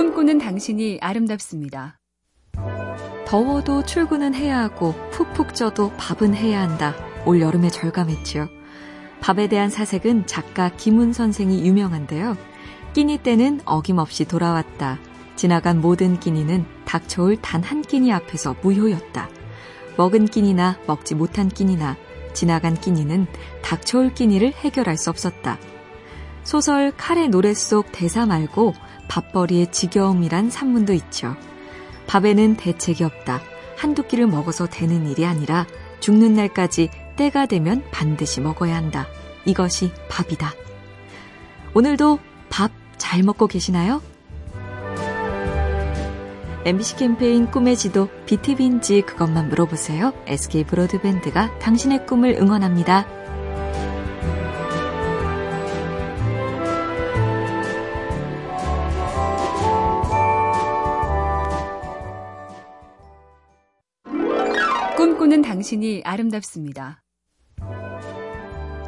꿈꾸는 당신이 아름답습니다. 더워도 출근은 해야 하고 푹푹 쪄도 밥은 해야 한다. 올 여름에 절감했지요. 밥에 대한 사색은 작가 김훈 선생이 유명한데요. 끼니 때는 어김없이 돌아왔다. 지나간 모든 끼니는 닥쳐올 단 한 끼니 앞에서 무효였다. 먹은 끼니나 먹지 못한 끼니나 지나간 끼니는 닥쳐올 끼니를 해결할 수 없었다. 소설 칼의 노래 속 대사 말고 밥벌이의 지겨움이란 산문도 있죠. 밥에는 대책이 없다. 한두 끼를 먹어서 되는 일이 아니라 죽는 날까지 때가 되면 반드시 먹어야 한다. 이것이 밥이다. 오늘도 밥 잘 먹고 계시나요? MBC 캠페인 꿈의 지도 BTV인지 그것만 물어보세요. SK 브로드밴드가 당신의 꿈을 응원합니다. 당신이 아름답습니다.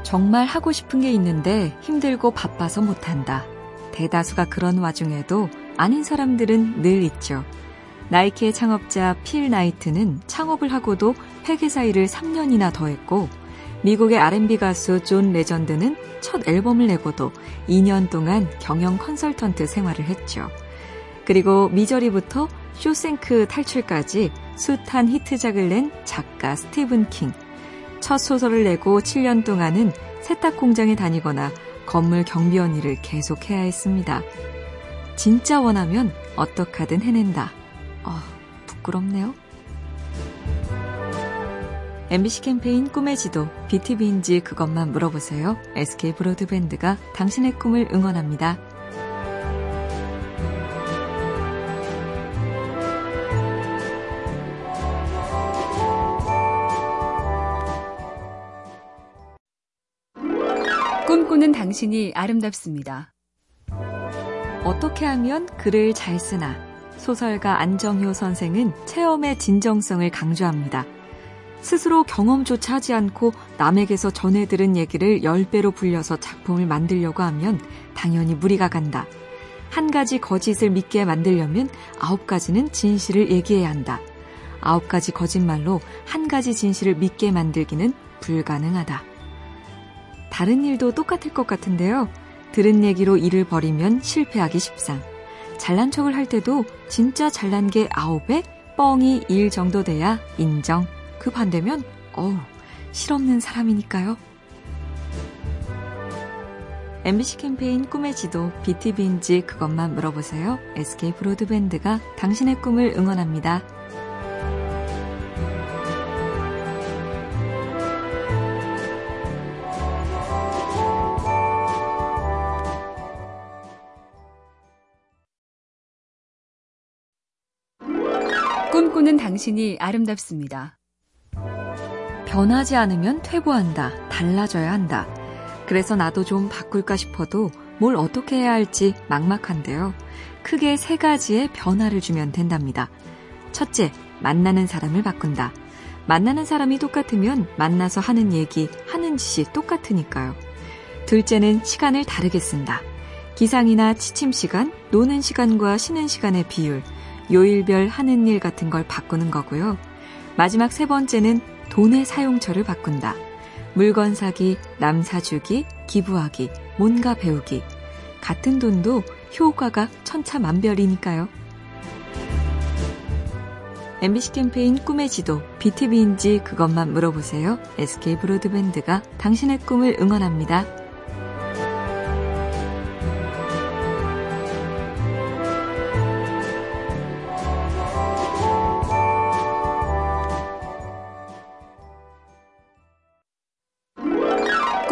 정말 하고 싶은 게 있는데 힘들고 바빠서 못한다. 대다수가 그런 와중에도 아닌 사람들은 늘 있죠. 나이키의 창업자 필 나이트는 창업을 하고도 회계사 일을 3년이나 더 했고, 미국의 R&B 가수 존 레전드는 첫 앨범을 내고도 2년 동안 경영 컨설턴트 생활을 했죠. 그리고 미저리부터 쇼생크 탈출까지 숱한 히트작을 낸 작가 스티븐 킹. 첫 소설을 내고 7년 동안은 세탁 공장에 다니거나 건물 경비원 일을 계속해야 했습니다. 진짜 원하면 어떡하든 해낸다. 어, 부끄럽네요. MBC 캠페인 꿈의 지도, BTV인지 그것만 물어보세요. SK 브로드밴드가 당신의 꿈을 응원합니다. 꿈꾸는 당신이 아름답습니다. 어떻게 하면 글을 잘 쓰나? 소설가 안정효 선생은 체험의 진정성을 강조합니다. 스스로 경험조차 하지 않고 남에게서 전해 들은 얘기를 10배로 불려서 작품을 만들려고 하면 당연히 무리가 간다. 한 가지 거짓을 믿게 만들려면 아홉 가지는 진실을 얘기해야 한다. 아홉 가지 거짓말로 한 가지 진실을 믿게 만들기는 불가능하다. 다른 일도 똑같을 것 같은데요. 들은 얘기로 일을 벌이면 실패하기 십상. 잘난 척을 할 때도 진짜 잘난 게 아홉에 뻥이 일 정도 돼야 인정. 그 반대면 어우 실없는 사람이니까요. MBC 캠페인 꿈의 지도 BTV인지 그것만 물어보세요. SK 브로드밴드가 당신의 꿈을 응원합니다. 꿈꾸는 당신이 아름답습니다. 변하지 않으면 퇴보한다. 달라져야 한다. 그래서 나도 좀 바꿀까 싶어도 뭘 어떻게 해야 할지 막막한데요. 크게 세 가지의 변화를 주면 된답니다. 첫째, 만나는 사람을 바꾼다. 만나는 사람이 똑같으면 만나서 하는 얘기, 하는 짓이 똑같으니까요. 둘째는 시간을 다르게 쓴다. 기상이나 취침 시간, 노는 시간과 쉬는 시간의 비율, 요일별 하는 일 같은 걸 바꾸는 거고요. 마지막 세 번째는 돈의 사용처를 바꾼다. 물건 사기, 남 사주기, 기부하기, 뭔가 배우기. 같은 돈도 효과가 천차만별이니까요. MBC 캠페인 꿈의 지도, BTV인지 그것만 물어보세요. SK 브로드밴드가 당신의 꿈을 응원합니다.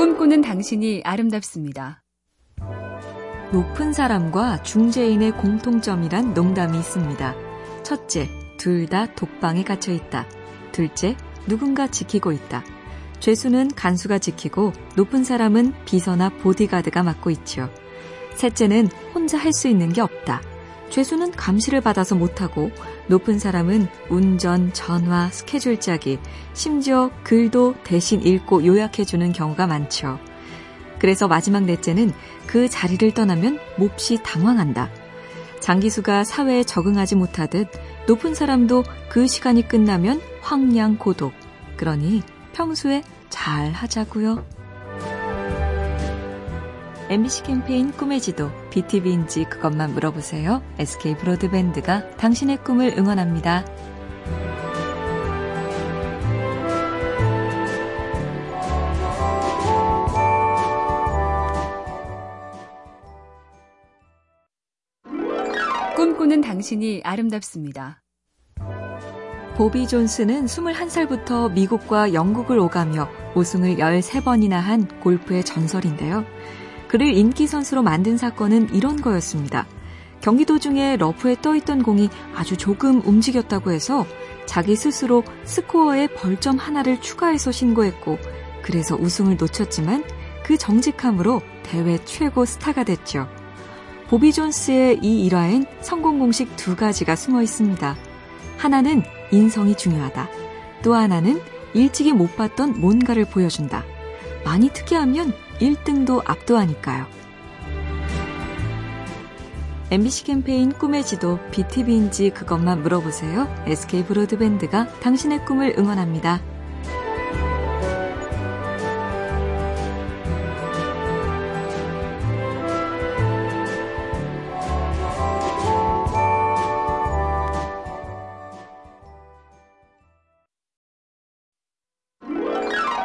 꿈꾸는 당신이 아름답습니다. 높은 사람과 중재인의 공통점이란 농담이 있습니다. 첫째, 둘 다 독방에 갇혀 있다. 둘째, 누군가 지키고 있다. 죄수는 간수가 지키고 높은 사람은 비서나 보디가드가 맡고 있죠. 셋째는 혼자 할 수 있는 게 없다. 죄수는 감시를 받아서 못하고 높은 사람은 운전, 전화, 스케줄 짜기, 심지어 글도 대신 읽고 요약해주는 경우가 많죠. 그래서 마지막 넷째는 그 자리를 떠나면 몹시 당황한다. 장기수가 사회에 적응하지 못하듯 높은 사람도 그 시간이 끝나면 황량 고독. 그러니 평소에 잘 하자고요. MBC 캠페인 꿈의 지도, BTV인지 그것만 물어보세요. SK 브로드밴드가 당신의 꿈을 응원합니다. 꿈꾸는 당신이 아름답습니다. 보비 존스는 21살부터 미국과 영국을 오가며 우승을 13번이나 한 골프의 전설인데요. 그를 인기 선수로 만든 사건은 이런 거였습니다. 경기 도중에 러프에 떠있던 공이 아주 조금 움직였다고 해서 자기 스스로 스코어에 벌점 하나를 추가해서 신고했고 그래서 우승을 놓쳤지만 그 정직함으로 대회 최고 스타가 됐죠. 보비 존스의 이 일화엔 성공 공식 두 가지가 숨어 있습니다. 하나는 인성이 중요하다. 또 하나는 일찍이 못 봤던 뭔가를 보여준다. 많이 특이하면 1등도 압도하니까요. MBC 캠페인 꿈의 지도 BTV인지 그것만 물어보세요. SK 브로드밴드가 당신의 꿈을 응원합니다.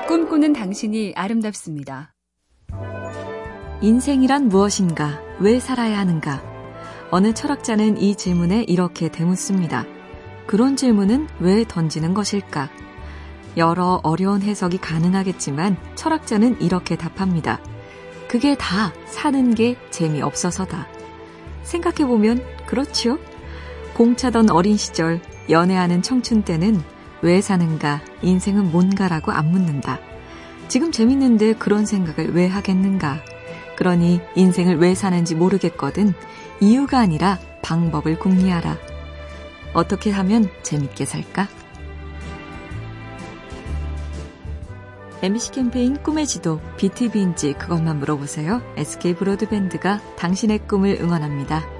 꿈꾸는 당신이 아름답습니다. 인생이란 무엇인가? 왜 살아야 하는가? 어느 철학자는 이 질문에 이렇게 대묻습니다. 그런 질문은 왜 던지는 것일까? 여러 어려운 해석이 가능하겠지만 철학자는 이렇게 답합니다. 그게 다 사는 게 재미없어서다. 생각해보면 그렇지요? 공차던 어린 시절, 연애하는 청춘 때는 왜 사는가, 인생은 뭔가라고 안 묻는다. 지금 재밌는데 그런 생각을 왜 하겠는가? 그러니 인생을 왜 사는지 모르겠거든 이유가 아니라 방법을 궁리하라. 어떻게 하면 재밌게 살까? MBC 캠페인 꿈의 지도, BTV인지 그것만 물어보세요. SK 브로드밴드가 당신의 꿈을 응원합니다.